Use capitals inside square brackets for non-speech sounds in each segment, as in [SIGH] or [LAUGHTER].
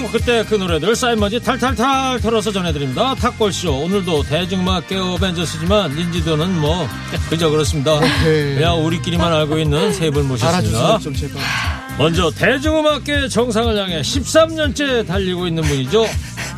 팔공구공 그때 그 노래들 쌓인머지 탈탈탈 털어서 전해드립니다. 탁골쇼 오늘도 대중음악 깨어 벤져스지만 인지도는 뭐 그저 그렇습니다. 그냥 우리끼리만 알고 있는 세 분 모셨습니다. 좀 제발. 먼저 대중음악계 정상을 향해 13년째 달리고 있는 분이죠.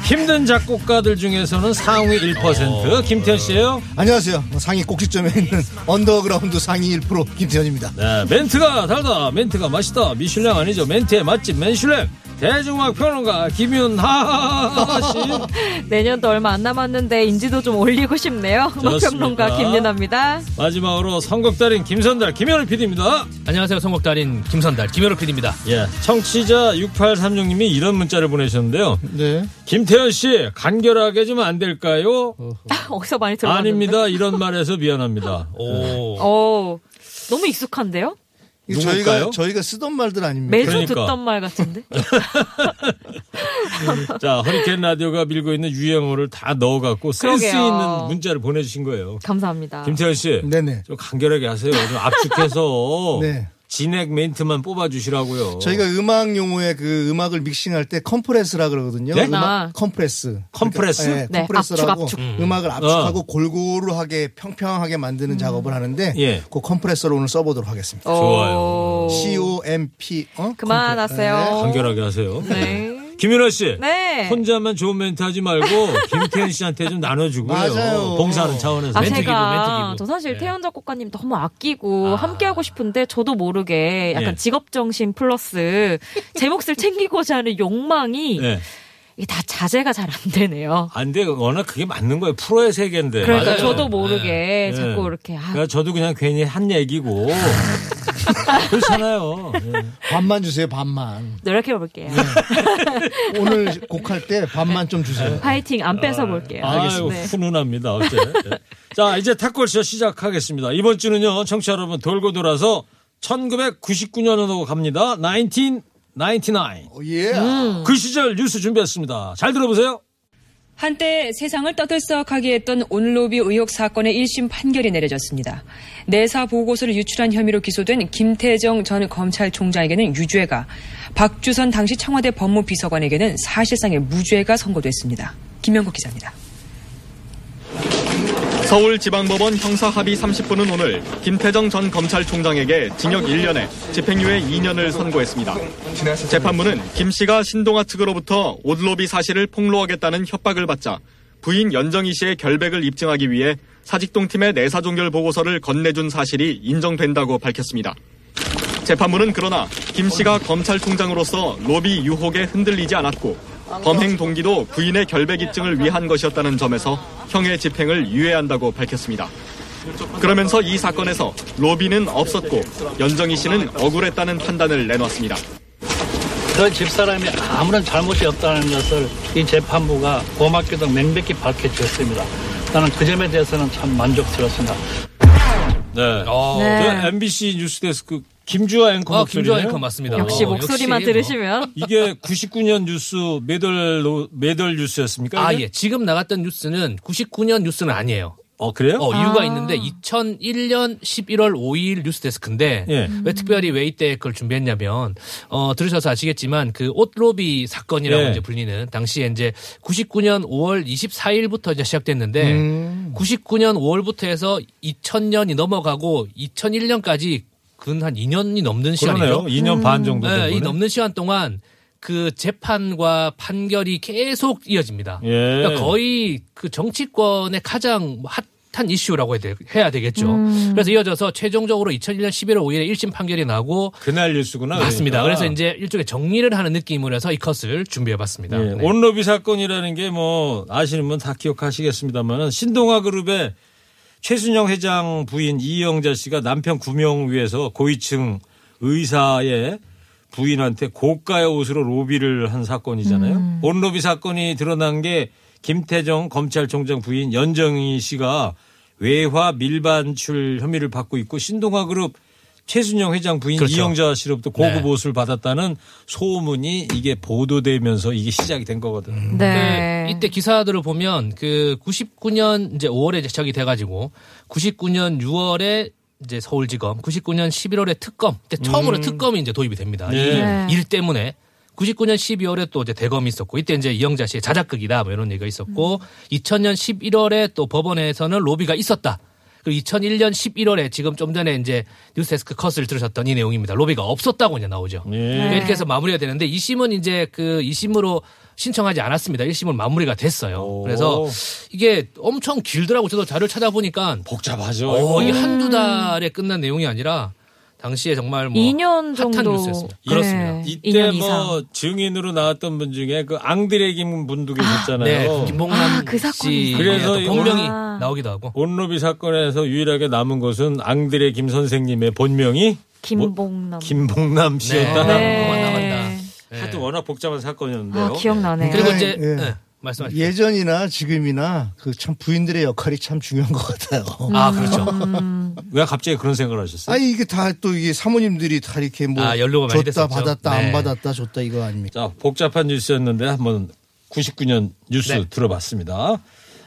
힘든 작곡가들 중에서는 상위 1% 김태현 씨예요? 안녕하세요. 뭐 상위 꼭지점에 있는 언더그라운드 상위 1% 김태현입니다. 네, 멘트가 달다. 멘트가 맛있다. 미슐랭 아니죠. 멘트의 맛집 멘슐랭 대중음악 평론가 김윤하 씨 [LAUGHS] 내년도 얼마 안 남았는데 인지도 좀 올리고 싶네요. 음악 평론가 좋습니다. 김윤아입니다. 마지막으로 선곡달인 김선달 김현우 PD입니다 안녕하세요. 선곡달인 김선달 김현우 PD입니다. 예, 청취자 6836님이 이런 문자를 보내셨는데요 네. 김태현 씨 간결하게 좀 안 될까요? 어디서 많이 들어봤는데. 아닙니다 이런 말해서 미안합니다 오. 어, 너무 익숙한데요? 누굴까요? 저희가 저희가 쓰던 말들 아닙니까? 매주 그러니까. 듣던 말 같은데. [LAUGHS] 자 허리케인 라디오가 밀고 있는 유행어를 다 넣어갖고 쓸수 그러게요. 있는 문자를 보내주신 거예요 감사합니다. 김태현 씨 네네. 좀 간결하게 하세요. 좀 압축해서 [LAUGHS] 네. 진액 멘트만 뽑아주시라고요. 저희가 음악 용어의 그 음악을 믹싱할 때 compress라 그러거든요. 네? 음악 아. compress. Compress? 그러니까, 네, compress라고 압축, 압축. 음악을 압축하고 어. 골고루하게 평평하게 만드는 작업을 하는데 예. 그 컴프레서로 오늘 써보도록 하겠습니다. 오. C O M P 어? 그만하세요. 컴프레- 간결하게 하세요. 네. 김윤하 씨. 네. 혼자만 좋은 멘트 하지 말고 [LAUGHS] 김태현 씨한테 좀 나눠주고요. 맞아요. 봉사하는 차원에서. 아, 멘트 기부, 제가 멘트 기부. 저 사실 네. 태현 작곡가님 너무 아끼고 함께 하고 싶은데 저도 모르게 약간 예. 직업 정신 플러스 [LAUGHS] 제 몫을 챙기고자 하는 욕망이 네. 이게 다 자제가 잘 안 되네요. 안 돼. 워낙 그게 맞는 거예요. 프로의 세계인데. 그러니까 맞아요. 저도 모르게 네. 자꾸 이렇게 아, 그러니까 저도 그냥 괜히 한 얘기고. [LAUGHS] [LAUGHS] 그렇잖아요. 예. 반만 주세요. 반만. 노력해 볼게요. 오늘 곡할 때 반만 좀 주세요. 파이팅 안 뺏어 볼게요. 아유, 네. 훈훈합니다. 어째. 예. 자, 이제 탁골쇼 시작하겠습니다. 이번 주는요, 청취자 여러분 돌고 돌아서 1999년으로 갑니다. 1999. 오, 예. 그 시절 뉴스 준비했습니다. 잘 들어보세요. 한때 세상을 떠들썩하게 했던 온로비 의혹 사건의 1심 판결이 내려졌습니다. 내사 보고서를 유출한 혐의로 기소된 김태정 전 검찰총장에게는 유죄가, 박주선 당시 청와대 법무비서관에게는 사실상의 무죄가 선고됐습니다. 김명국 기자입니다. 서울지방법원 형사합의 30부는 오늘 김태정 전 검찰총장에게 징역 1년에 집행유예 2년을 선고했습니다. 재판부는 김 씨가 신동아 측으로부터 옷로비 사실을 폭로하겠다는 협박을 받자 부인 연정희 씨의 결백을 입증하기 위해 사직동 팀의 내사종결 보고서를 건네준 사실이 인정된다고 밝혔습니다. 재판부는 그러나 김 씨가 검찰총장으로서 로비 유혹에 흔들리지 않았고 범행 동기도 부인의 결백 입증을 위한 것이었다는 점에서 형의 집행을 유예한다고 밝혔습니다. 그러면서 이 사건에서 로비는 없었고 연정희 씨는 억울했다는 판단을 내놨습니다. 그 집사람이 아무런 잘못이 없다는 것을 이 재판부가 고맙게도 명백히 밝혀주었습니다. 나는 그 점에 대해서는 참 만족스럽습니다. 네. 어, 네. 저 MBC 뉴스데스크 김주하 앵커 어, 목소리네요. 김주하 앵커 맞습니다. 역시 어, 목소리만 역시 뭐. 들으시면 이게 99년 뉴스 매달 노- 매달 뉴스였습니까? 아, 이게? 예. 지금 나갔던 뉴스는 99년 뉴스는 아니에요. 어 그래요? 어, 이유가 아. 있는데 2001년 11월 5일 뉴스데스크인데 예. 왜 특별히 왜 이때 그걸 준비했냐면 어 들으셔서 아시겠지만 그 옷로비 사건이라고 예. 이제 불리는 당시에 이제 99년 5월 24일부터 이제 시작됐는데 음. 99년 5월부터 해서 2000년이 넘어가고 2001년까지 근한 2년이 넘는. 시간이죠. 2년 반 정도 된 네, 이. 넘는 시간 동안 그 재판과 판결이 계속 이어집니다. 예. 그러니까 거의 그 정치권의 가장 핫한 이슈라고 해야, 되, 되겠죠. 그래서 이어져서 최종적으로 2001년 11월 5일에 1심 판결이 나고 그날 뉴스구나. 맞습니다. 그러니까. 그래서 이제 일종의 정리를 하는 느낌으로 해서 이 컷을 준비해봤습니다. 예, 네. 온로비 사건이라는 게 뭐 아시는 분 다 기억하시겠습니다만 신동아 그룹의 최순영 회장 부인 이영자 씨가 남편 구명 위해서 고위층 의사의 부인한테 고가의 옷으로 로비를 한 사건이잖아요. 온로비 사건이 드러난 게 김태정 검찰총장 부인 연정희 씨가 외화 밀반출 혐의를 받고 있고 신동아 그룹 최순영 회장 부인 그렇죠. 이영자 씨로부터 고급 네. 옷을 받았다는 소문이 이게 보도되면서 이게 시작이 된 거거든. 네. 그 이때 기사들을 보면 그 99년 이제 5월에 이제 시작이 돼가지고 99년 6월에 이제 서울지검, 99년 11월에 특검, 그때 처음으로 특검이 이제 도입이 됩니다. 네. 이일 때문에 99년 12월에 또 이제 대검이 있었고 이때 이제 이영자 씨의 자작극이다 뭐 이런 얘기가 있었고 2000년 11월에 또 법원에서는 로비가 있었다. 그리고 2001년 11월에 지금 좀 전에 이제 뉴스데스크 컷을 들으셨던 이 내용입니다. 로비가 없었다고 이제 나오죠. 예. 그러니까 이렇게 해서 마무리가 되는데 2심은 이제 그 2심으로 신청하지 않았습니다. 1심은 마무리가 됐어요. 오. 그래서 이게 엄청 길더라고 저도 자료를 찾아보니까 복잡하죠. 어, 이게 한두 달에 끝난 내용이 아니라 당시에 정말 뭐 2년 핫한 정도. 뉴스였습니다. 네. 그렇습니다. 이때 2년 뭐 이상. 증인으로 나왔던 분 중에 그 앙드레 김 분도 계셨잖아요. 네, 김봉남 아, 그 사건이 씨 그래서 또 본명이 아. 나오기도 하고 온로비 사건에서 유일하게 남은 것은 앙드레 김 선생님의 본명이 김봉남. 김봉남 씨였다. 네. 그만 남았다. 네. 하여튼 워낙 복잡한 사건이었는데요. 아, 기억나네요. 그리고 네, 이제 예. 네, 말씀하십시오. 예전이나 지금이나 그 참 부인들의 역할이 참 중요한 것 같아요. 아 그렇죠. 왜 갑자기 그런 생각을 하셨어요? 아니 이게 다 또 이게 사모님들이 다 이렇게 뭐 아, 연루가 많이 줬다 됐었죠. 받았다 네. 안 받았다 줬다 이거 아닙니까? 자, 복잡한 뉴스였는데 한번 99년 뉴스 네. 들어봤습니다.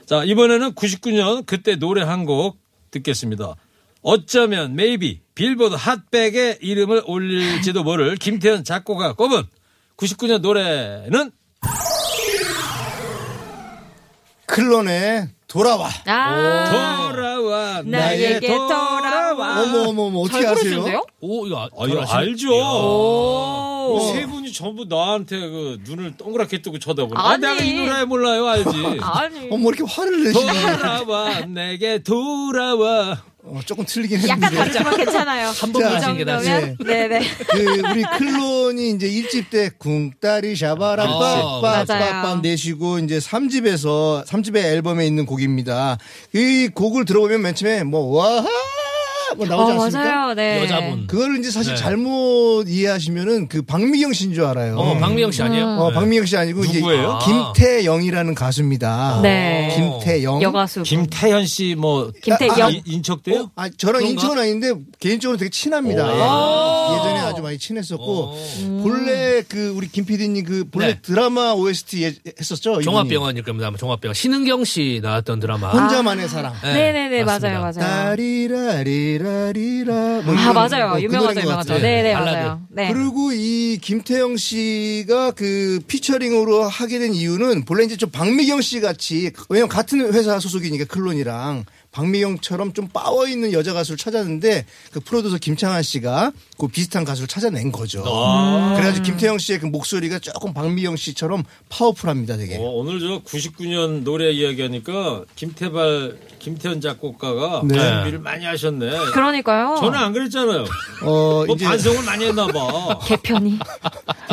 자, 이번에는 99년 그때 노래 한 곡 듣겠습니다. 어쩌면 maybe 빌보드 핫백에 이름을 올릴지도 모를 김태현 작곡가 꼽은 99년 노래는 클론의 돌아와. 아. 돌아와 나에게 돌아와. 어머 어머 어머 어떻게 잘 아세요? 오 이거 아, 이거. 알죠. 오. 이세 분이 전부 나한테 그 눈을 동그랗게 뜨고 쳐다보네. 아. 내가 이 노래 몰라요, 알지? [LAUGHS] 아니. 어머 이렇게 화를 내시네. 돌아와, 내게 돌아와. 어, 조금 틀리긴 약간 했는데. 다르지만 괜찮아요. 한번 낫지. 정도면 네 네. 그 우리 클론이 이제 1집 때 궁따리 샤바라 아, 빠빠빠빰 맞아요. 내시고 이제 3집에서 3집의 앨범에 있는 곡입니다. 이 곡을 들어보면 맨 처음에 뭐 와하 뭐 나오지 어, 않습니까? 맞아요. 네. 여자분. 그거를 이제 사실 네. 잘못 이해하시면은 그 박미경 씨인 줄 알아요. 어 박미영 씨 아니에요? 어, 박미경 씨 아니고 누구예요? 이제 김태영이라는 가수입니다. 네. 김태영. 여가수. 김태현 씨 뭐 김태영. 아, 인- 인척돼요? 어? 아, 저랑 그런가? 인척은 아닌데 개인적으로 되게 친합니다. 예. 예전에 아주 많이 친했었고 본래 그 우리 김 PD님 그 본래 네. 드라마 OST 예- 했었죠. 종합병원일 겁니다. 종합병원. 신은경 씨 나왔던 드라마. 혼자만의 사랑. 네, 네네네 맞습니다. 맞아요 맞아요. 따리라리라 리라. 뭐 아 맞아요 거, 그 유명하죠 유명하죠. 네네 발라드. 맞아요. 네. 그리고 이 김태영 씨가 그 피처링으로 하게 된 이유는 본래 이제 좀 박미경 씨 같이 왜냐면 같은 회사 소속이니까 클론이랑 박미경처럼 좀 파워 있는 여자 가수를 찾았는데 그 프로듀서 김창완 씨가 그 비슷한 가수를 찾아낸 거죠. 그래가지고 김태영 씨의 그 목소리가 조금 박미경 씨처럼 파워풀합니다, 되게. 어, 오늘 저 99년 노래 이야기하니까 김태발, 김태현 작곡가가 네. 준비를 많이 하셨네. 그러니까요. 저는 안 그랬잖아요. 어, 뭐 이제 반성을 많이 했나 봐. [LAUGHS] 개편이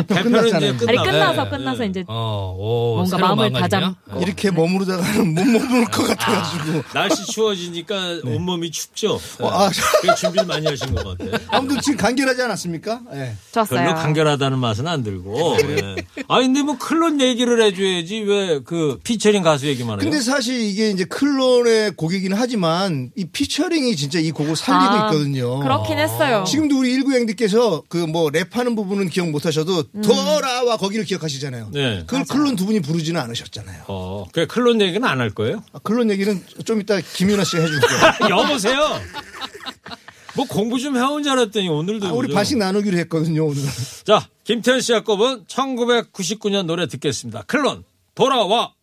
개편은 이제. 끝나. 아니 끝나서 네, 끝나서 네. 이제 어, 오, 뭔가 마음을? 다잡고. 이렇게 머무르다가는 못 머물 것 같아가지고. 날씨 추워 지니까 온몸이 춥죠. 어, 아, 그래서 준비를 많이 하신 것 같아요. 아무튼 지금 간결하지 않았습니까? 예. 좋았어요. 별로 간결하다는 맛은 안 들고. 네. 아 근데 뭐 클론 얘기를 해줘야지 왜 그 피처링 가수 얘기만 해요? 근데 사실 이게 이제 클론의 곡이긴 하지만 이 피처링이 진짜 이 곡을 살리고 아, 있거든요. 그렇긴 했어요. 지금도 우리 일구행님께서 그 뭐 랩하는 부분은 기억 못 하셔도 음. 돌아와 거기를 기억하시잖아요. 네. 그걸 클론 두 분이 부르지는 않으셨잖아요. 어, 그 클론 얘기는 안 할 거예요? 아, 클론 얘기는 좀 이따 김윤아 김연아 씨가 해줄 거예요. 여보세요. 뭐 공부 좀 해온 줄 알았더니 오늘도 아, 우리 그죠? 반씩 나누기로 했거든요, 오늘은. 자, 김태현 씨가 꼽은 1999년 노래 듣겠습니다. 클론 돌아와.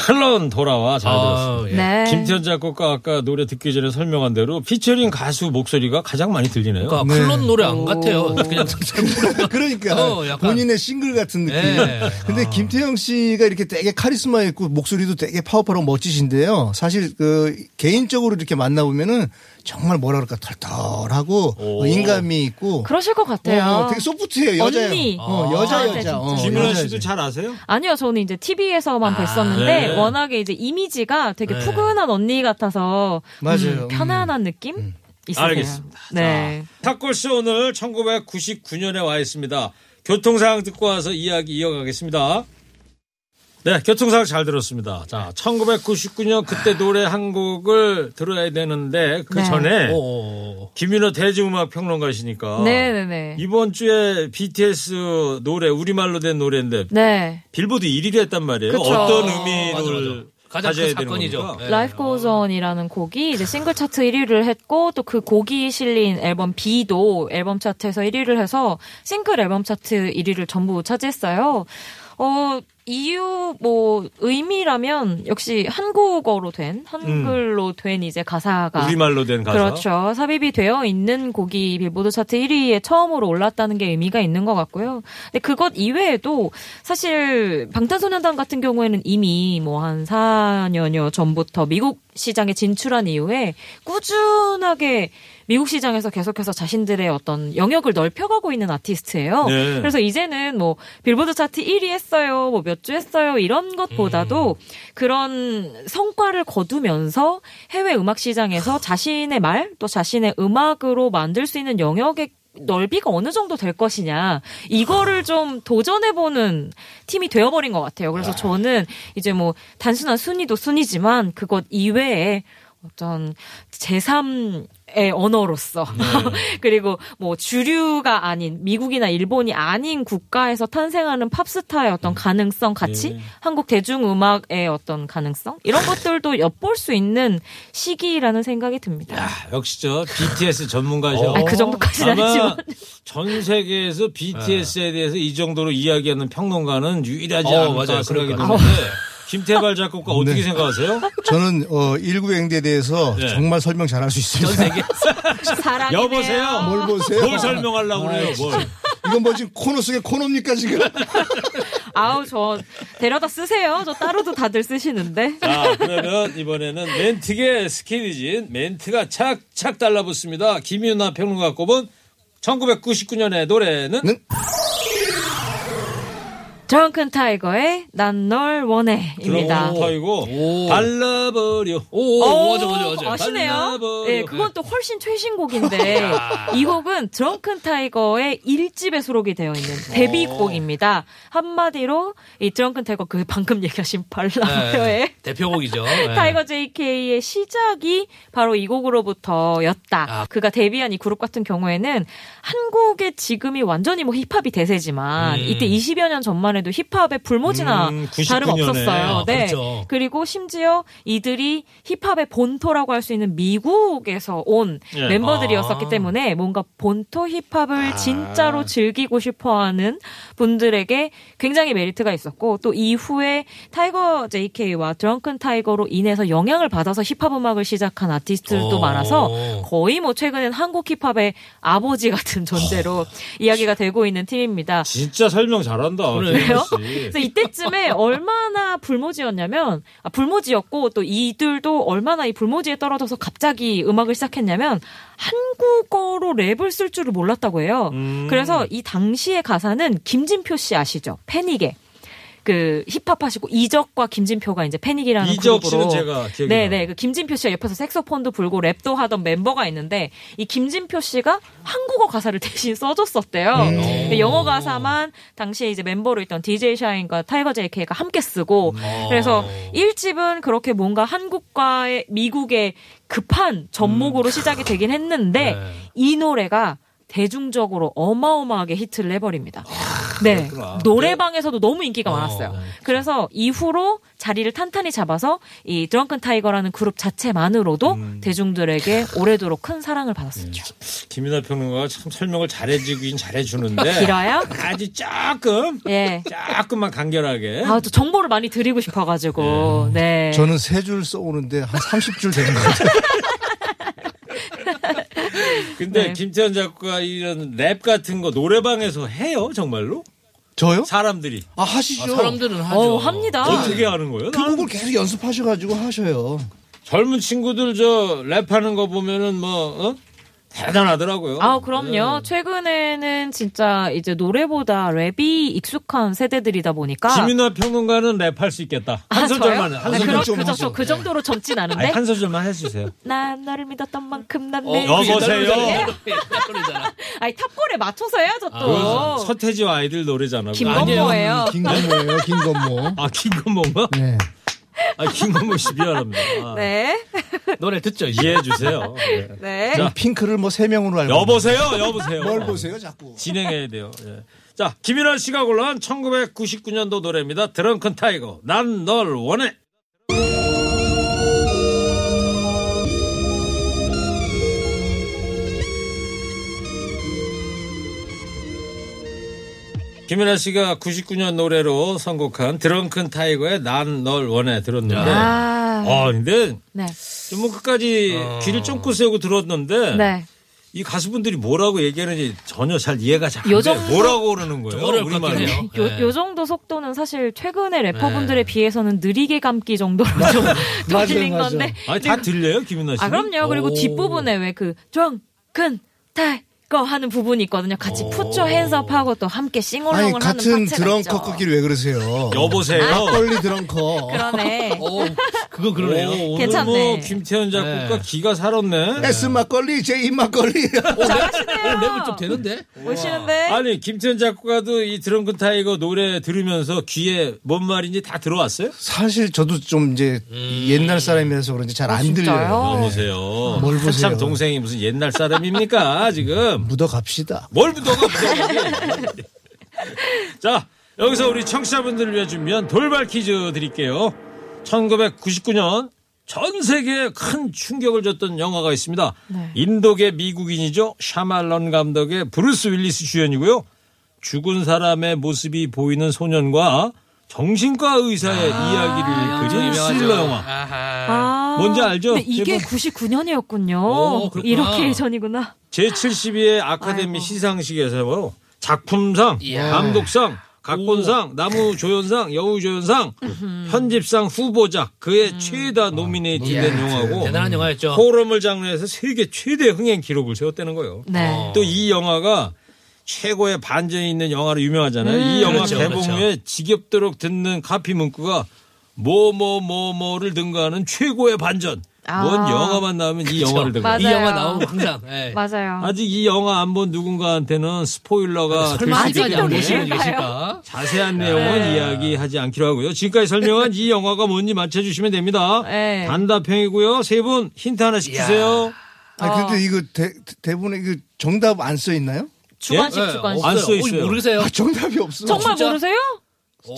클론 돌아와 잘 아, 들었습니다. 예. 네. 김태현 작곡가 아까 노래 듣기 전에 설명한 대로 피처링 가수 목소리가 가장 많이 들리네요. 그러니까 클론 노래 안 같아요. 그냥 [LAUGHS] 그러니까 어. 본인의 싱글 같은 느낌. 예. 근데 김태영 씨가 이렇게 되게 카리스마 있고 목소리도 되게 파워풀하고 멋지신데요. 사실 그 개인적으로 이렇게 만나 보면은 정말 뭐라 그럴까 털털하고 어, 인간미 있고 그러실 것 같아요. 어, 되게 소프트해요. 여자예요. 언니. 어, 여자 아, 여자. 어, 여자, 씨도 여자. 잘 아세요? 아니요, 저는 이제 TV에서만 뵀었는데 네. 워낙에 이제 이미지가 되게 네. 푸근한 언니 같아서 맞아요. 음, 편안한 느낌 있으세요. 알겠습니다. 네. 탁골씨 오늘 1999년에 와 있습니다. 교통상황 듣고 와서 이야기 이어가겠습니다. 네, 교통상황 잘 들었습니다. 자, 1999년 그때 노래 한 곡을 들어야 되는데 그 네. 전에 오. 김윤호 대중음악 평론가시니까 네네네. 이번 주에 BTS 노래 우리말로 된 노래인데 네. 빌보드 1위를 했단 말이에요. 그쵸. 어떤 맞아, 의미를 맞아. 가장 가져야 큰 되는 사건이죠. 네. Life Goes On이라는 곡이 이제 싱글 차트 1위를 했고 또 그 곡이 실린 앨범 B도 앨범 차트에서 1위를 해서 싱글 앨범 차트 1위를 전부 차지했어요. 어, 이유 뭐 의미라면 역시 한국어로 된 한글로 된 이제 가사가 우리말로 된 가사. 그렇죠. 삽입이 되어 있는 곡이 빌보드 차트 1위에 처음으로 올랐다는 게 의미가 있는 것 같고요. 근데 그것 이외에도 사실 방탄소년단 같은 경우에는 이미 뭐 한 4년여 전부터 미국 시장에 진출한 이후에 꾸준하게 미국 시장에서 계속해서 자신들의 어떤 영역을 넓혀가고 있는 아티스트예요. 네. 그래서 이제는 뭐 빌보드 차트 1위 했어요, 뭐 몇 주 했어요 이런 것보다도 그런 성과를 거두면서 해외 음악 시장에서 자신의 말 또 자신의 음악으로 만들 수 있는 영역의 넓이가 어느 정도 될 것이냐 이거를 좀 도전해보는 팀이 되어버린 것 같아요. 그래서 저는 이제 뭐 단순한 순위도 순위지만 그것 이외에 어떤 제3의 언어로서 [LAUGHS] 그리고 뭐 주류가 아닌 미국이나 일본이 아닌 국가에서 탄생하는 팝스타의 어떤 가능성 가치 예. 한국 대중음악의 어떤 가능성 이런 것들도 엿볼 수 있는 시기라는 생각이 듭니다. 야, 역시 저 BTS 전문가죠. 아, 그 정도까지는 아마 아니지만. 전 세계에서 BTS에 대해서 이 정도로 이야기하는 평론가는 유일하지 어, 않을까 맞아요. 생각이. 드는데 김태발 작곡가 어떻게 네. 생각하세요? 저는 어, 19행대에 대해서 네. 정말 설명 잘할 수 있습니다. 전 세계 사랑이네요. 여보세요. 뭘 보세요? 뭘 설명하려고 그래요? 뭘? 이건 뭐 지금 코너 속의 코너입니까 지금? [LAUGHS] 아우 저 데려다 쓰세요. 저 따로도 다들 쓰시는데. 자, 그러면 이번에는 멘트계 스킬이진 멘트가 착착 달라붙습니다. 김윤하 평론가 꼽은 1999년의 노래는 는? 드렁큰 타이거의 난 널 원해입니다. 타이거 오. 발라버려. 오, 오, 맞아, 맞아, 맞아. 아시네요. 발라버려. 네, 그건 또 훨씬 최신 곡인데 이 곡은 드렁큰 타이거의 1집에 수록이 되어 있는 데뷔곡입니다. 한마디로 이 드렁큰 타이거 그 방금 얘기하신 발라버려의 네. 대표곡이죠. [LAUGHS] 네. 타이거 JK의 시작이 바로 이 곡으로부터였다. 아. 그가 데뷔한 이 그룹 같은 경우에는 한국의 지금이 완전히 뭐 힙합이 대세지만 음. 이때 20여 년 전만 해도 힙합의 불모지나 음, 99 다름 년에. 없었어요. 아, 네. 그렇죠. 그리고 심지어 이들이 힙합의 본토라고 할 수 있는 미국에서 온 예. 멤버들이었었기 아. 때문에 뭔가 본토 힙합을 진짜로 즐기고 싶어하는 분들에게 굉장히 메리트가 있었고 또 이후에 타이거 JK와 드렁큰 타이거로 인해서 영향을 받아서 힙합 음악을 시작한 아티스트들도 오. 많아서 거의 뭐 최근엔 한국 힙합의 아버지 같은 존재로 이야기가 되고 있는 팀입니다. 진짜 설명 잘한다. 그래 요? 김윤하 씨. 그래서 이때쯤에 얼마나 불모지였냐면 아, 불모지였고 또 이들도 얼마나 이 불모지에 떨어져서 갑자기 음악을 시작했냐면 한국어로 랩을 쓸 줄을 몰랐다고 해요. 음. 그래서 이 당시의 가사는 김진표 씨 아시죠? 패닉의 그 힙합 하시고 이적과 김진표가 이제 패닉이라는 이적 그룹으로 씨는 제가 기억이 네, 나요. 네. 그 김진표 씨가 옆에서 색소폰도 불고 랩도 하던 멤버가 있는데 이 김진표 씨가 한국어 가사를 [LAUGHS] 대신 써줬었대요. 근데 영어 가사만 당시에 이제 멤버로 있던 DJ 샤인과 타이거 JK가 함께 쓰고 그래서 1집은 그렇게 뭔가 한국과의 미국의 급한 접목으로 시작이 되긴 했는데 네. 이 노래가 대중적으로 어마어마하게 히트를 해버립니다. 네. 노래방에서도 너무 인기가 많았어요. 그래서 이후로 자리를 탄탄히 잡아서 이 드렁큰 타이거라는 그룹 자체만으로도 대중들에게 오래도록 큰 사랑을 받았었죠. 김민아 평론가가 참 설명을 잘해주긴 잘해주는데 [LAUGHS] 길어요? 아주 조금 예. 조금만 간결하게 아, 또 정보를 많이 드리고 싶어가지고, 네. 저는 세 줄 써오는데 한 30줄 되는 것 같아요. [LAUGHS] [LAUGHS] 근데 네. 김태현 작가 이런 랩 같은 거 노래방에서 해요 정말로? 저요? 사람들이 아 하시죠. 사람들은 하죠. 어, 합니다. 어떻게 하는 거예요? 그 곡을 계속 연습하셔가지고 하셔요. 젊은 친구들 저 랩하는 거 보면은 뭐 어? 대단하더라고요. 아, 그럼요. 최근에는 진짜 이제 노래보다 랩이 익숙한 세대들이다 보니까. 김민아 평론가는 랩할 수 있겠다. 한 아, 소절만? 한 아, 소절 좀 그, 정- 하죠. 그 정도로 젊진 않은데. 아니, 한 소절만 해주세요. 난 너를 믿었던 만큼 난 어, 내. 여보세요. 떨리잖아. [LAUGHS] 아니, 탑골에 맞춰서 해야죠, 또. 그 서태지와 아이들 노래잖아. 김건모예요. 김건모예요, 김건모. 아 김건모인가? 네. 아 김건모 씨 미안합니다. 아, 네. 노래 듣죠. 이해해 주세요. 네. 네. 자, 핑클을 뭐 세 명으로 알고. 여보세요, 여보세요. 뭘 보세요, 자꾸. 진행해야 돼요. 예. 자, 김윤하 씨가 골라온 1999년도 노래입니다. 드렁큰 타이거. 난 널 원해. 김인환 씨가 99년 노래로 선곡한 드렁큰 타이거의 난 널 원해 들었는데. 아. 아, 근데 네. 좀뭐 끝까지 귀를 쫑긋 세우고 들었는데 네. 이 가수분들이 뭐라고 얘기하는지 전혀 잘 이해가 잘안요 돼. 뭐라고 그러는 거예요? 어려울 것 우리말로. 같긴 해요. 요, 네. 요 정도 속도는 사실 최근의 래퍼분들에 비해서는 느리게 감기 정도로 좀 [LAUGHS] 돌린 맞아. 건데. 아니 다 들려요, 김윤아 씨? 아, 그럼요. 그리고 오. 뒷부분에 왜 그, drunken tiger 하는 부분이 있거든요. 같이 put your hands up 하고 또 함께 아니, sing along을 하는 같은 파트가 drunken 있죠. 끄기를 왜 그러세요? 여보세요. 막걸리 drunken. 그러네. 오, [LAUGHS] 그거 그러네요. 오, 오늘 괜찮네. 뭐 김태현 작곡가 네. 기가 살았네. S 막걸리, J 막걸리. 잘하시네요. 오, 랩은 좀 되는데? [LAUGHS] 멋있는데. 아니 김태현 작곡가도 이 드렁큰 타이거 노래 들으면서 귀에 뭔 말인지 다 들어왔어요? 사실 저도 좀 이제 옛날 사람이라서 그런지 잘 안 진짜요? 들려요. 여보세요. 뭘 보세요? 한참 동생이 무슨 옛날 사람입니까 지금? 묻어갑시다. 뭘 묻어가 묻어가. [LAUGHS] 자 여기서 우리 청취자분들을 위해 준비한 돌발 퀴즈 드릴게요. 1999년 전 세계에 큰 충격을 줬던 영화가 있습니다. 네. 인도계 미국인이죠. 샤말런 감독의 브루스 윌리스 주연이고요. 죽은 사람의 모습이 보이는 소년과 정신과 의사의 이야기를 그린 스릴러 영화. 아하. 아. 뭔지 알죠? 근데 이게 제목. 99년이었군요. 오, 그렇구나. 이렇게 예전이구나. 제72회 아카데미 아이고. 시상식에서 작품상, 이야. 감독상, 각본상, 나무조연상, 여우조연상, 편집상 후보작 그의 최다 노미네이트된 영화고 대단한 영화였죠. 호러물 장르에서 세계 최대 흥행 기록을 세웠다는 거예요. 네. 또 이 영화가 최고의 반전이 있는 영화로 유명하잖아요. 이 영화 그렇죠, 개봉 그렇죠. 후에 지겹도록 듣는 카피 문구가 뭐뭐뭐뭐를 등가하는 최고의 반전. 뭔 아. 영화만 나오면 이 영화를 등가. 이. 영화 나오면 항상. 예. 맞아요. 아직 이 영화 안 본 누군가한테는 스포일러가 될 설마 계실까요? 계실까? 자세한 내용은 이야기하지 않기로 하고요. 지금까지 설명한 이 영화가 뭔지 맞춰주시면 됩니다. 네. 단답형이고요. 세 분 힌트 하나씩 주세요. 아 근데 이거 대, 대본에 이거 정답 안 써 있나요? 주관식 예? 예, 주관식. 안써 없어요. 있어요. 어, 모르겠어요. 아, 정답이 없어. 정말 진짜? 모르세요?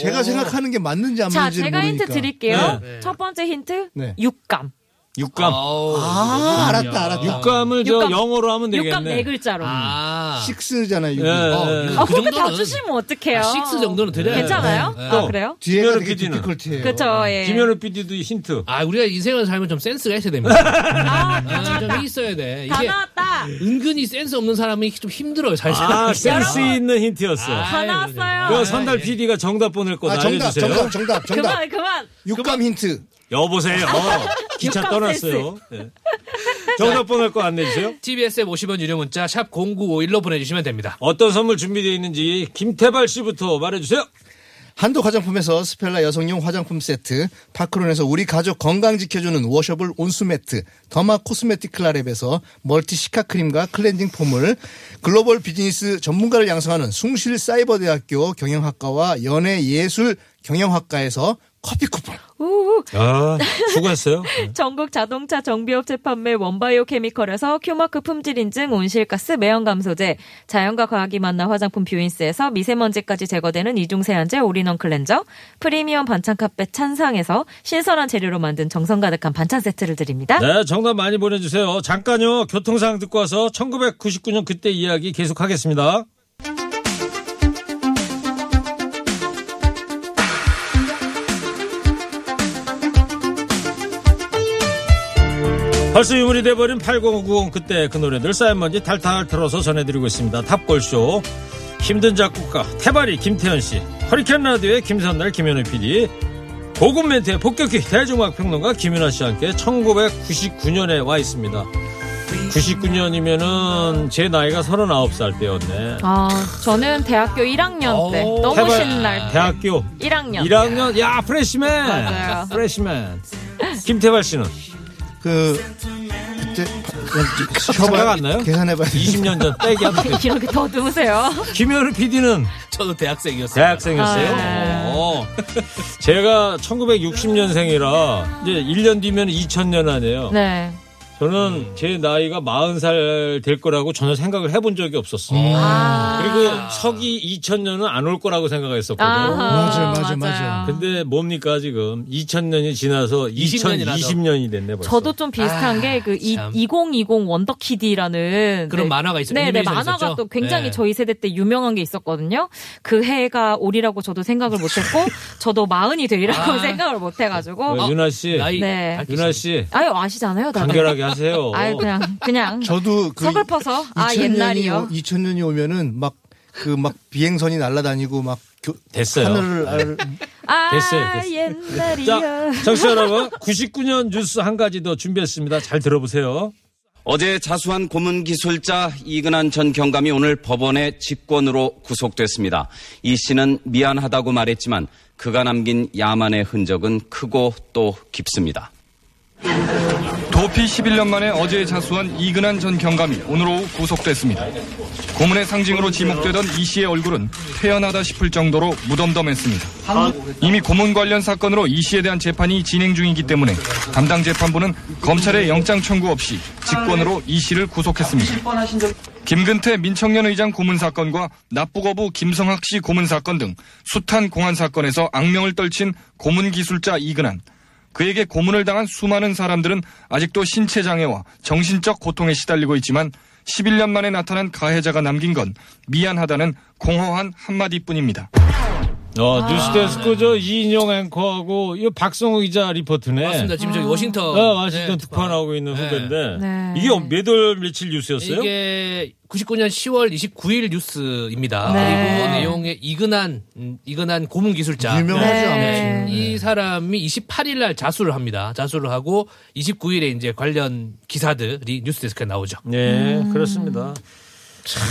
제가 생각하는 게 맞는지 안 자, 맞는지 제가 모르니까. 힌트 드릴게요. 네. 첫 번째 힌트. 네. 육감. 육감. 아, 알았다, 알았다. 육감을 저 육감. 영어로 하면 육감 되겠네. 네 글자로. 아, 아. 식스잖아요. 육이. 예, 어, 예. 그 그렇게 다 정도는- 주시면 어떡해요. 아, 식스 정도는 드려요. 괜찮아요? 네. 아, 또. 그래요? 뒤에가 김현우 되게 PD는. 그쵸, 예. 김현우 PD도 힌트. 아, 우리가 인생을 살면 좀 센스가 있어야 됩니다. 아, 다 아. 좀 있어야 돼. 다 이게 나왔다. 은근히 센스 없는 사람이 좀 힘들어요, 잘 아, 살아. [LAUGHS] 센스 있는 힌트였어. 아, 다 나왔어요. 그 선달 PD가 정답 보낼 거 아, 정답, 알려주세요. 정답, 정답, 정답. 그만, 그만. 육감 힌트. 여보세요. [LAUGHS] 기차 떠났어요. 네. 정답 보낼 거 안내주세요. TBS에 50원 유료 문자 샵 0951로 보내주시면 됩니다. 어떤 선물 준비되어 있는지 김태현 씨부터 말해주세요. 한도 화장품에서 스펠라 여성용 화장품 세트, 파크론에서 우리 가족 건강 지켜주는 washable 온수 매트, derma cosmetic 클라랩에서 multi cica 크림과 클렌징 폼을, 글로벌 비즈니스 전문가를 양성하는 숭실 사이버대학교 경영학과와 연예예술 경영학과에서 커피 쿠폰. 우우. 아, 수고했어요. [LAUGHS] 전국 자동차 정비업체 판매 원바이오 케미컬에서 Q마크 품질 인증 온실가스 매연 감소제, 자연과 과학이 만나 화장품 뷰인스에서 미세먼지까지 제거되는 이중 세안제 all-in-one cleanser, 프리미엄 반찬 카페 찬상에서 신선한 재료로 만든 정성 가득한 반찬 세트를 드립니다. 네, 정답 많이 보내주세요. 잠깐요. 교통상황 듣고 와서 1999년 그때 이야기 계속하겠습니다. 벌써 유물이 돼버린 8090 그때 그 노래들 쌓인 먼지 탈탈 털어서 전해드리고 있습니다. 탑골쇼 힘든 작곡가 태바리 김태현 씨 허리케인 라디오의 김선날 김현우 PD 고급 멘트의 폭격기 대중음악 평론가 김윤아 씨와 함께 1999년에 와 있습니다. 99년이면은 제 나이가 39살 때였네. 아, 저는 대학교 1학년 때 오, 너무 대박. 신날 때. 대학교 1학년. 1학년 야 프레시맨 맞아요. 프레시맨 김태발 씨는 그 그때 생각 안 나요? 계산해봐야 20년 전 빼기 한 [LAUGHS] 이렇게 더듬으세요. 김현우 PD는 저도 대학생이었어요. 대학생이었어요. 아, 네. 어. 제가 1960년생이라 이제 1년 뒤면 2000년 아니에요. 네. 저는 제 나이가 40살 될 거라고 전혀 생각을 해본 적이 없었어. 아. 그리고 서기 2000년은 안 올 거라고 생각했었거든. 아하, 맞아요, 맞아요, 맞아요. 근데 뭡니까 지금 2000년이 지나서 20년이 나서. 2020년이 됐네 벌써. 저도 좀 비슷한 게그 참. 2020 원더키디라는 그런 만화가 있어요. 네, 네, 만화가 있었죠? 또 굉장히 네. 저희 세대 때 유명한 게 있었거든요. 그 해가 올이라고 저도 생각을 못했고 [LAUGHS] 저도 마흔이 되리라고 아. 생각을 못해가지고 어, 유나 씨, 나이 네. 유나 씨 아유 아시잖아요, 다들. 간결하게 하세요. 아유 그냥 그냥 저도 그 서글퍼서 아 2000년이 옛날이요. 2000년이 오면은 막 그 막 비행선이 날아다니고 막 교, 됐어요. 하늘을 알- 아 됐어요, 됐어요. 옛날이요. 자, 정치 여러분, 99년 뉴스 한 가지 더 준비했습니다. 잘 들어보세요. 어제 자수한 고문 기술자 이근한 전 경감이 오늘 법원의 직권으로 구속됐습니다. 이 씨는 미안하다고 말했지만 그가 남긴 야만의 흔적은 크고 또 깊습니다. 도피 11년 만에 어제 자수한 이근한 전 경감이 오늘 오후 구속됐습니다. 고문의 상징으로 지목되던 이 씨의 얼굴은 태연하다 싶을 정도로 무덤덤했습니다. 이미 고문 관련 사건으로 이 씨에 대한 재판이 진행 중이기 때문에 담당 재판부는 검찰의 영장 청구 없이 직권으로 이 씨를 구속했습니다. 김근태 민청년 의장 고문 사건과 납부거부 김성학 씨 고문 사건 등 숱한 공안 사건에서 악명을 떨친 고문 기술자 이근한. 그에게 고문을 당한 수많은 사람들은 아직도 신체 장애와 정신적 고통에 시달리고 있지만 11년 만에 나타난 가해자가 남긴 건 미안하다는 공허한 한마디뿐입니다. 어, 뉴스데스크 저 이인영 앵커하고 이 박성우 기자 리포트네. 맞습니다. 지금 저기 워싱턴. 어, 워싱턴 네, 특파원하고 있는 네. 후배인데 네. 이게 몇월 며칠 뉴스였어요? 이게 99년 10월 29일 뉴스입니다. 네. 그리고 내용에 이근한 음, 이근한 고문 기술자. 유명하죠 네. 이 사람이 28일 날 자수를 합니다. 자수를 하고 29일에 이제 관련 기사들이 뉴스데스크에 나오죠. 네, 그렇습니다. 참,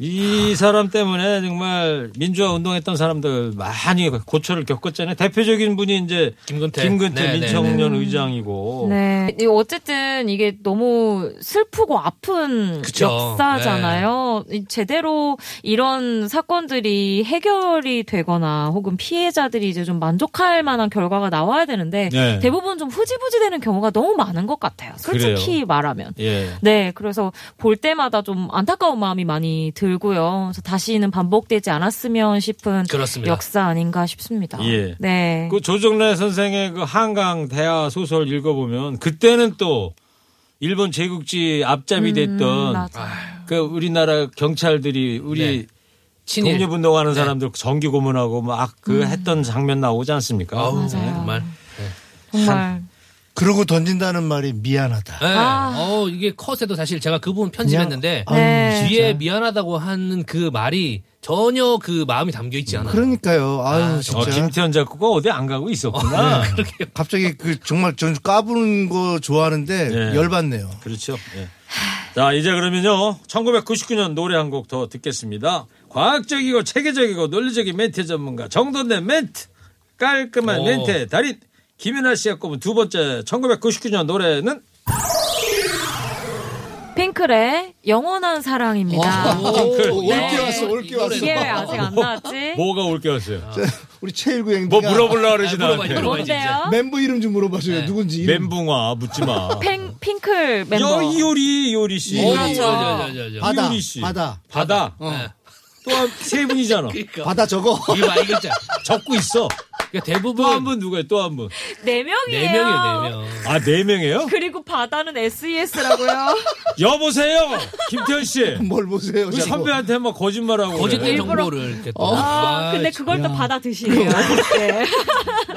이 사람 때문에 정말 민주화 운동했던 사람들 많이 고초를 겪었잖아요. 대표적인 분이 이제 김근태. 김근태 네, 네, 민청년 의장이고. 네. 이 어쨌든 이게 너무 슬프고 아픈 그쵸. 역사잖아요. 이 제대로 이런 사건들이 해결이 되거나 혹은 피해자들이 이제 좀 만족할 만한 결과가 나와야 되는데 네. 대부분 좀 흐지부지 되는 경우가 너무 많은 것 같아요. 솔직히 그래요. 말하면. 예. 네, 그래서 볼 때마다 좀 안타까운 마음 이 많이 들고요. 그래서 다시는 반복되지 않았으면 싶은 그렇습니다. 역사 아닌가 싶습니다. 예. 네. 그 조정래 선생의 그 한강 대하 소설 읽어보면 그때는 또 일본 제국지 앞잡이 됐던 음. 그 우리나라 경찰들이 우리 네. 친일. 독립운동하는 네. 사람들 정기 고문하고 막그 했던 장면 나오지 않습니까? 아우, 네. 정말. 정말. 그러고 던진다는 말이 미안하다. 네. 아. 어, 이게 컷에도 사실 제가 그 부분 편집했는데 그냥, 네. 뒤에 진짜. 미안하다고 하는 그 말이 전혀 그 마음이 담겨 있지 않아요. 그러니까요. 아유 아, 어, 진짜. 김태현 작가가 어디 안 가고 있었구나. [LAUGHS] 갑자기 그 정말 전 까부는 거 좋아하는데 네. 열받네요. 그렇죠. 예. 자, 이제 그러면요. 1999년 노래 한 곡 더 듣겠습니다. 과학적이고 체계적이고 논리적인 멘트 전문가 정돈된 멘트 깔끔한 오. 멘트의 달인 김윤아 씨가 꼽은 두 번째 1999년 노래는 핑클의 영원한 사랑입니다. 올게 네. 왔어, 올게 왔어. 이게 왜 아직 안 나왔지? 뭐가 올게 왔어요? 우리 최일구 형님. 뭐 물어보려고 그러지 나한테. 뭔데요? 멤버 이름 좀 물어봐줘요. 누군지. 이름. 멘붕아 묻지 마. [LAUGHS] 핑, 핑클 멤버. 여 이효리 이효리 씨. 이효리. 그렇죠. 바다, 이효리 씨. 바다. 바다. 또한 세 분이잖아. [LAUGHS] 바다 저거. 이거 이 글자. [LAUGHS] 적고 있어. 그러니까 대부분 또 한 분 누구예요? 또 한 분. 네 명이에요. 네 명이에요, 네 명. 아, 네 명이에요? 그리고 바다는 SES라고요. [LAUGHS] 여보세요, 김태현 씨. 뭘 보세요. 우리 자꾸. 선배한테 막 거짓말하고. 거짓된 그래. 정보를 이렇게 또. 아, 근데 그걸 또 받아 드시네요. 네.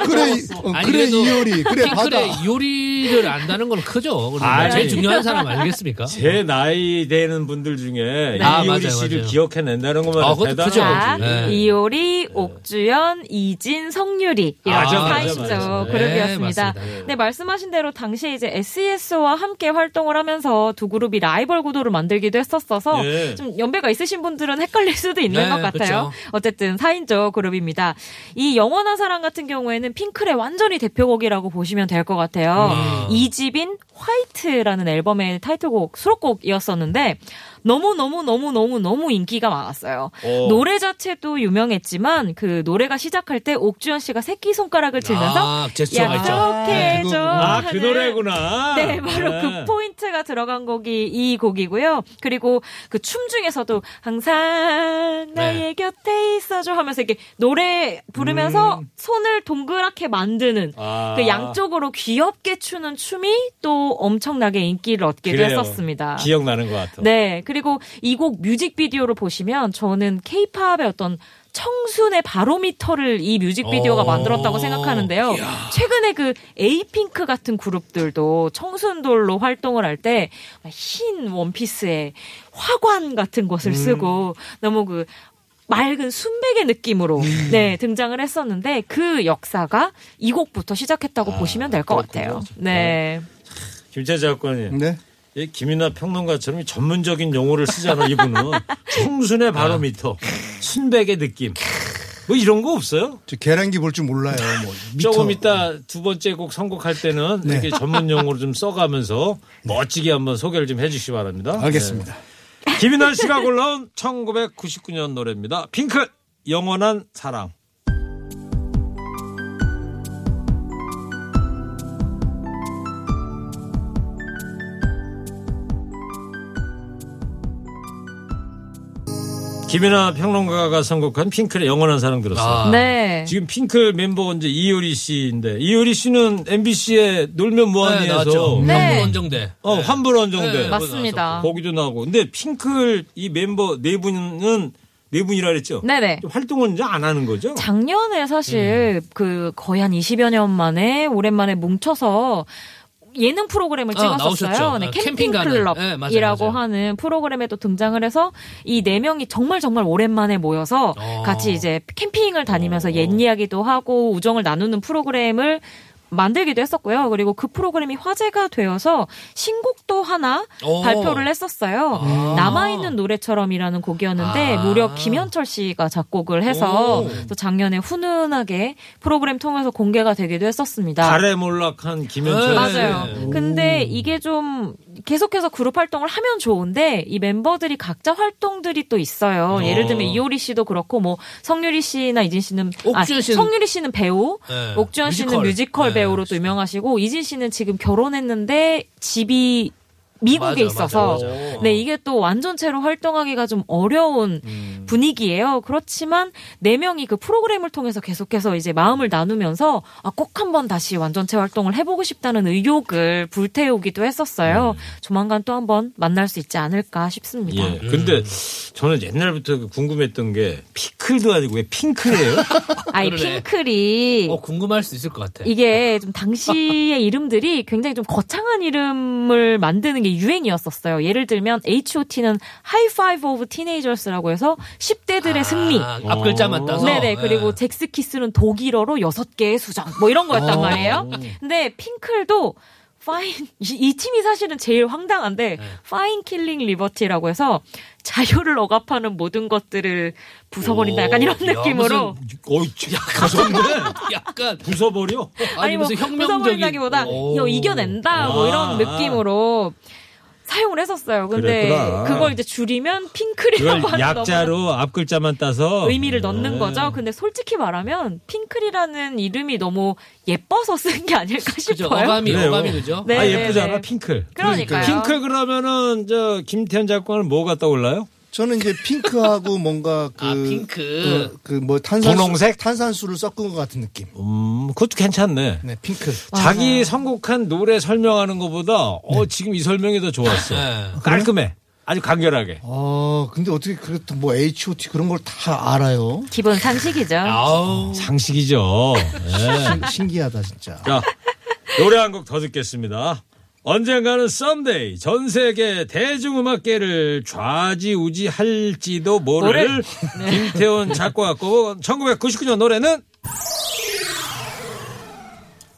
그래, 이- 어, 아니, 그래 그래도 이효리. 그래 바다. 핑클의 요리를 안다는 건 크죠. 그리고 아니. 제일 중요한 사람 아니겠습니까? 제 나이 되는 분들 중에 아, 이효리 맞아요, 씨를 맞아요. 기억해낸다는 것만 아, 그것도 크죠. 자, 네. 이효리, 옥주연, 이진, 성유리 이렇게 맞아, 맞아, 사이시죠 맞아. 그룹이었습니다. 네. 네, 말씀하신 대로 당시에 이제 SES와 함께 활동을 하면서 두 그룹이 라이벌 구도를 만들기도 했었어서 예. 좀 연배가 있으신 분들은 헷갈릴 수도 있는 네, 것 같아요. 그렇죠. 어쨌든 4인조 그룹입니다. 이 영원한 사랑 같은 경우에는 핑클의 완전히 대표곡이라고 보시면 될 것 같아요. 이 2집인 화이트라는 앨범의 타이틀곡 수록곡이었었는데 너무 너무 너무 너무 너무 인기가 많았어요. 오. 노래 자체도 유명했지만 그 노래가 시작할 때 옥주현 씨가 새끼 손가락을 들면서 아, 제스처가 있죠. 약속해줘 아, 그 노래구나. 네, 바로 네. 그 포인트가 들어간 곡이 이 곡이고요. 그리고 그 춤 중에서도 항상 나의 곁에 있어줘 하면서 이렇게 노래 부르면서 손을 동그랗게 만드는 음. 아. 그 양쪽으로 귀엽게 추는 춤이 또 엄청나게 인기를 얻기도 그래요. 했었습니다. 기억나는 것 같아. 네. 그리고 이 곡 뮤직비디오를 보시면 저는 케이팝의 어떤 청순의 바로미터를 이 뮤직비디오가 오. 만들었다고 생각하는데요. 최근에 그 에이핑크 같은 그룹들도 청순돌로 활동을 할 때 흰 원피스에 화관 같은 것을 쓰고 너무 그 맑은 순백의 느낌으로 네 등장을 했었는데 그 역사가 이 곡부터 시작했다고 보시면 될 것 같아요. 네. 김재 작가님. 네. 이 김이나 평론가처럼 이 전문적인 용어를 쓰잖아, 이분은. [LAUGHS] 청순의 바로미터, 순백의 느낌. 뭐 이런 거 없어요? 저 계란기 볼 줄 몰라요. 뭐. 조금 이따 두 번째 곡 선곡할 때는 네. 이렇게 전문 용어를 좀 써가면서 멋지게 한번 소개를 좀 해주시기 바랍니다. 알겠습니다. 네. 김인환 씨가 골라온 1999년 노래입니다. 핑클, 영원한 사랑. 김연아 평론가가 선곡한 핑클의 영원한 사랑 들었어요. 아. 네. 지금 핑클 멤버가 이제 이효리 씨인데 이효리 씨는 MBC의 놀면 네, 뭐하니에서. 네. 환불 원정대. 어, 환불 원정대 네, 맞습니다. 거기도 나오고. 근데 핑클 이 멤버 네 분은 네 분이라 그랬죠? 네네. 활동은 이제 안 하는 거죠? 작년에 사실 그 거의 한 20여 년 만에 오랜만에 뭉쳐서 예능 프로그램을 아, 찍었었어요. 나오셨죠. 네, 아, 캠핑. 네, 클럽이라고 맞아요. 하는 프로그램에 또 등장을 해서 이 네 명이 정말 정말 오랜만에 모여서 어. 같이 이제 캠핑을 다니면서 옛 이야기도 하고 우정을 나누는 프로그램을 만들기도 했었고요. 그리고 그 프로그램이 화제가 되어서 신곡도 하나 오. 발표를 했었어요. 아. 남아있는 노래처럼이라는 곡이었는데 아. 무려 김현철 씨가 작곡을 해서 오. 또 작년에 훈훈하게 프로그램 통해서 공개가 되기도 했었습니다. 달에 몰락한 김현철 네. 맞아요. 씨. 근데 이게 좀 계속해서 그룹 활동을 하면 좋은데 이 멤버들이 각자 활동들이 또 있어요. 어. 예를 들면 이효리 씨도 그렇고 뭐 성유리 씨나 이진 씨는 아, 씨는- 성유리 씨는 배우, 네. 옥주현 씨는 뮤지컬. 뮤지컬 네. 배우로 또 유명하시고 이진 씨는 지금 결혼했는데 집이 미국에 맞아, 있어서 맞아, 맞아. 네 이게 또 완전체로 활동하기가 좀 어려운 음. 분위기예요. 그렇지만 네 명이 그 프로그램을 통해서 계속해서 이제 마음을 나누면서 아, 꼭 한번 다시 완전체 활동을 해보고 싶다는 의욕을 불태우기도 했었어요. 조만간 또 한번 만날 수 있지 않을까 싶습니다. 예. 근데 저는 옛날부터 그 궁금했던 게 피클도 아니고 왜 핑클이에요? [LAUGHS] 아이 그러네. 핑클이 어, 궁금할 수 있을 것 같아. 이게 좀 당시의 [LAUGHS] 이름들이 굉장히 좀 거창한 이름을 만드는 게 유행이었었어요. 예를 들면 H.O.T는 High Five of Teenagers라고 해서 10대들의 승리. 아, 앞 글자만 따서. 네네. 그리고 네. 잭스키스는 독일어로 여섯 개의 수정. 뭐 이런 거였단 어. 말이에요. 근데 핑클도 Fine [LAUGHS] 이, 이 팀이 사실은 제일 황당한데 네. Fine Killing Liberty라고 해서 자유를 억압하는 모든 것들을 부숴버린다. 약간 이런 야, 느낌으로. 어이, 가졌네. [LAUGHS] 약간 부숴버려. 아니, 뭐 무슨 혁명적인 부숴버린다기보다 오. 이거 이겨낸다 뭐 아. 이런 느낌으로 사용을 했었어요. 근데 그랬구나. 그걸 이제 줄이면 핑클이라고 그걸 하는 약자로 앞 글자만 따서 의미를 넣는 네. 거죠. 근데 솔직히 말하면 핑클이라는 이름이 너무 예뻐서 쓴 게 아닐까 싶어요. 어감이 그래요. 어감이 그죠? 네, 아 네, 예쁘잖아 네. 핑클. 그러니까요. 핑클 그러면은 저 김태현 작가는 뭐가 떠올라요? 저는 이제 핑크하고 [LAUGHS] 뭔가 그, 아, 핑크. 그뭐 탄산수, 분홍색? 탄산수를 섞은 것 같은 느낌. 음, 그것도 괜찮네. 네, 핑크. 자기 선곡한 노래 설명하는 것보다 어 지금 이 설명이 더 좋았어. 네. 깔끔해. 아주 간결하게. 어, 근데 어떻게 그렇다 뭐 H.O.T 그런 걸 다 알아요? 기본 상식이죠. 아우. 상식이죠. 네. 신- 신기하다 진짜. 자, 노래 한 곡 더 듣겠습니다. 언젠가는 썸데이 전 세계 대중음악계를 좌지우지 할지도 모를 김태원 작곡가 고 1999년 노래는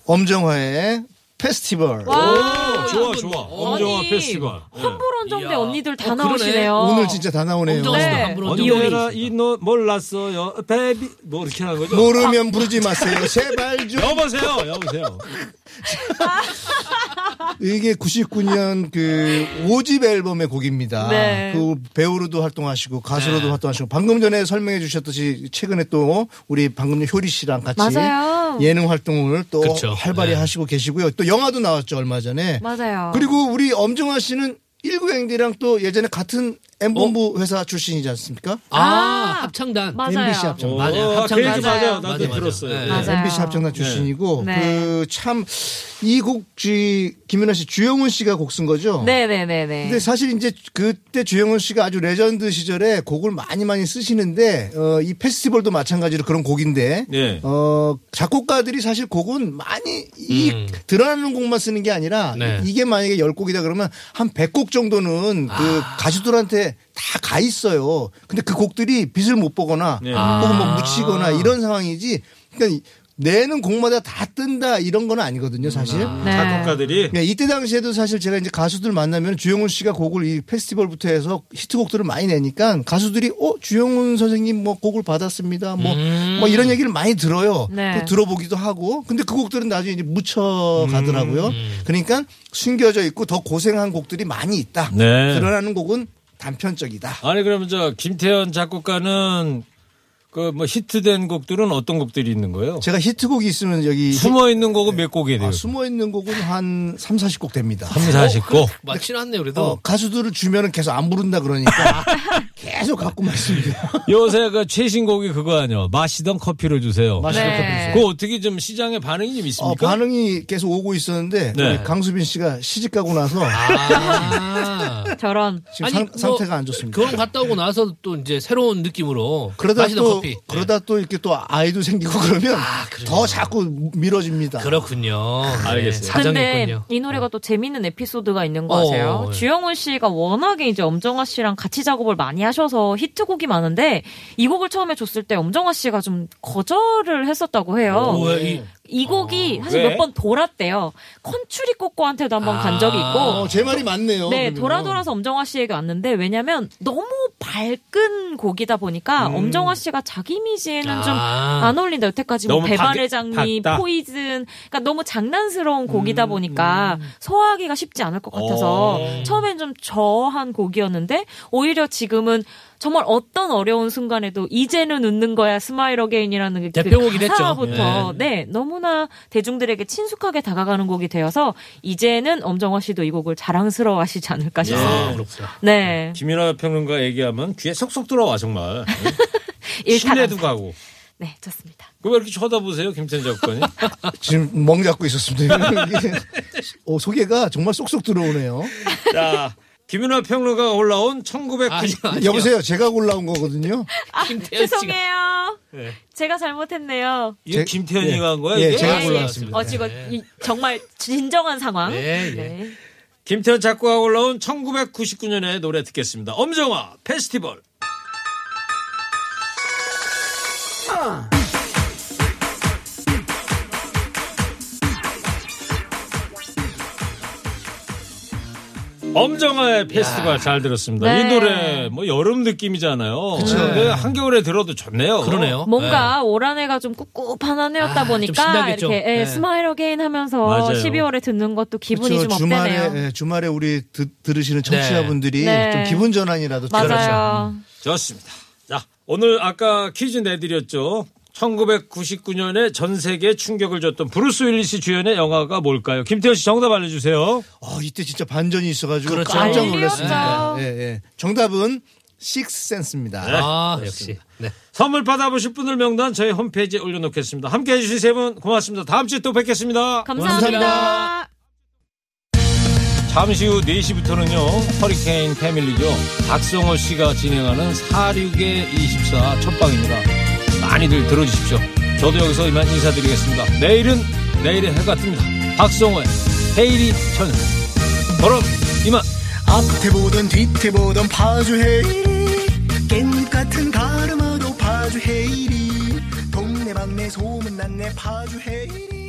엄정화의 페스티벌. 와, 좋아 좋아 엄정화 아니, 페스티벌 환불 원정대 이야. 언니들 다 어. 나오시네요. 오늘 진짜 다 나오네요. 네. 언제나 이노 몰랐어요 baby 뭐 이렇게 하는 거죠 모르면 부르지 마세요. 제발 좀. 여보세요 여보세요 [LAUGHS] 이게 99년 그 5집 앨범의 곡입니다. 네. 그 배우로도 활동하시고 가수로도 네. 활동하시고 방금 전에 설명해 주셨듯이 최근에 또 우리 방금 전 효리 씨랑 같이 맞아요. 예능 활동을 또 그쵸. 활발히 네. 하시고 계시고요. 또 영화도 나왔죠 얼마 전에. 맞아요. 그리고 우리 엄정화 씨는 19행디랑 또 예전에 같은 M본부 회사 출신이지 않습니까? 아, 아, 합창단. 맞아요. MBC 합창단. 맞아요. 어, 그 얘기 합창단. 맞아 맞아요. 나도 맞아, 맞아. 들었어요 네. 맞아요. MBC 합창단 출신이고 네. 그 참 이 곡 김윤아 씨 주영훈 씨가 곡 쓴 거죠? 네 네 네 네. 근데 사실 이제 그때 주영훈 씨가 아주 레전드 시절에 곡을 많이 많이 쓰시는데 어, 이 페스티벌도 마찬가지로 그런 곡인데 네. 어, 작곡가들이 사실 곡은 많이 이 음. 드러나는 곡만 쓰는 게 아니라 네. 이게 만약에 10곡이다 그러면 한 100곡 정도는 그 가수들한테 다 가 있어요. 근데 그 곡들이 빛을 못 보거나 네. 혹은 뭐 묻히거나 이런 상황이지. 그러니까 내는 곡마다 다 뜬다 이런 건 아니거든요, 사실. 네. 작곡가들이 네, 이때 당시에도 사실 제가 이제 가수들 만나면 주영훈 씨가 곡을 이 페스티벌부터 해서 히트곡들을 많이 내니까 가수들이 어 주영훈 선생님 뭐 곡을 받았습니다. 뭐, 뭐 이런 얘기를 많이 들어요. 네. 그 들어보기도 하고. 근데 그 곡들은 나중에 이제 묻혀 가더라고요. 그러니까 숨겨져 있고 더 고생한 곡들이 많이 있다. 네. 드러나는 곡은 단편적이다. 아니 그러면 저 김태현 작곡가는 그 뭐 히트된 곡들은 어떤 곡들이 있는 거예요? 제가 히트곡이 있으면 여기 숨어 있는 곡은 몇 곡이 돼요? 아, 숨어 있는 곡은 한 3, 40곡 됩니다. 3, 40곡. 맞진 않네 그래도. 어, 가수들을 주면은 계속 안 부른다 그러니까 [LAUGHS] 계속 갖고 말씀드려요. 요새 그 최신 곡이 그거 아니요. 마시던 커피를 주세요. 마시던 네. 커피 주세요. 그거 어떻게 좀 시장에 반응이 좀 어, 있습니까? 반응이 계속 오고 있었는데 네. 강수빈 씨가 시집 가고 나서 아. 저런. 지금 아니, 상, 뭐 상태가 안 좋습니다. 결혼 갔다 오고 나서 또 이제 새로운 느낌으로 그러다 마또 커피. 그러다 또 이렇게 또 아이도 생기고 그러면 그래요? 더 자꾸 미뤄집니다. 그렇군요. 알겠어요. 네, 사정이 근데. 이 노래가 또 재밌는 에피소드가 있는 거 어, 아세요? 예. 주영훈 씨가 워낙에 이제 엄정화 씨랑 같이 작업을 많이 하셔서 히트곡이 많은데 이 곡을 처음에 줬을 때 엄정화 씨가 좀 거절을 했었다고 해요. 어, 왜 이- 이 곡이 사실 왜? 몇번 돌았대요. 컨츄리 꼬꼬한테도 한번 간 적이 있고. 어, 제 말이 맞네요. 네, 그러면. 돌아 돌아서 엄정화 씨에게 왔는데 왜냐면 너무 밝은 곡이다 보니까 엄정화 씨가 자기 이미지에는 좀 아. 안 어울린다. 여태까지 뭐 배반의 밝- 장미, 밝다. Poison, 그러니까 너무 장난스러운 곡이다 보니까 소화하기가 쉽지 않을 것 같아서 어. 처음엔 좀 저한 곡이었는데 오히려 지금은 정말 어떤 어려운 순간에도 이제는 웃는 거야 smile again이라는 그 대표곡이 됐죠. 가사부터 네 너무 나 대중들에게 친숙하게 다가가는 곡이 되어서 이제는 엄정화 씨도 이 곡을 자랑스러워 하시지 않을까 싶습니다. 아, 그렇구나. 네. 김연아 평론가 얘기하면 귀에 쏙쏙 들어와 정말. [LAUGHS] 신뢰도 가고. 네, 좋습니다. 그왜 이렇게 쳐다보세요, 김태현 작가님? [LAUGHS] 지금 멍 잡고 있었습니다. 어, 소개가 정말 쏙쏙 들어오네요. 자, 김연아 평론가가 올라온 1990. 아니, 아니, 여보세요, 제가 골라온 거거든요. 아, [LAUGHS] 김태현 씨가- 죄송해요. 네. 제가 잘못했네요. 이게 제- 김태현이가 예. 한 거야? 예, 이게? 제가 예, 예. 골라왔습니다. 어, 지금 이- 정말 진정한 상황. 네, 예. 네. 김태현 작가가 골라온 1999년의 노래 듣겠습니다. 엄정화 페스티벌. 엄정화의 페스티벌 잘 들었습니다. 네. 이 노래 뭐 여름 느낌이잖아요. 그쵸. 근데 한겨울에 들어도 좋네요. 그러네요. 뭔가 올 한 해가 좀 꿉꿉한 한 해였다 아, 좀 보니까. 이렇게 예, 네. smile again 하면서 맞아요. 12월에 듣는 것도 기분이 그렇죠. 좀 주말에 up되네요. 예, 주말에 우리 듣, 들으시는 청취자분들이 네. 좀 기분 전환이라도 맞아요. 좋습니다. 자, 오늘 아까 퀴즈 내드렸죠. 1999년에 전 세계에 충격을 줬던 브루스 윌리스 주연의 영화가 뭘까요? 김태현 씨 정답 알려주세요. 어, 이때 진짜 반전이 있어가지고 그렇죠. 깜짝 난리였죠. 놀랐습니다. 예, 예. 정답은 Sixth Sense입니다. 아, 역시. 네. 선물 받아보실 분들 명단 저희 홈페이지에 올려놓겠습니다. 함께 해주신 세 분 고맙습니다. 다음 주에 또 뵙겠습니다. 감사합니다. 잠시 후 4시부터는요, 허리케인 패밀리죠. 박성호 씨가 진행하는 46의 24 첫방입니다. 많이들 들어주십시오. 저도 여기서 이만 인사드리겠습니다. 내일은 내일의 해가 뜹니다. 박성호의 헤이리 천사. 그럼 이만. 앞에 보던 뒤에 보던 파주 헤이리 깻잎 같은 가르마도 파주 헤이리 동네 방네 소문났네 파주 헤이리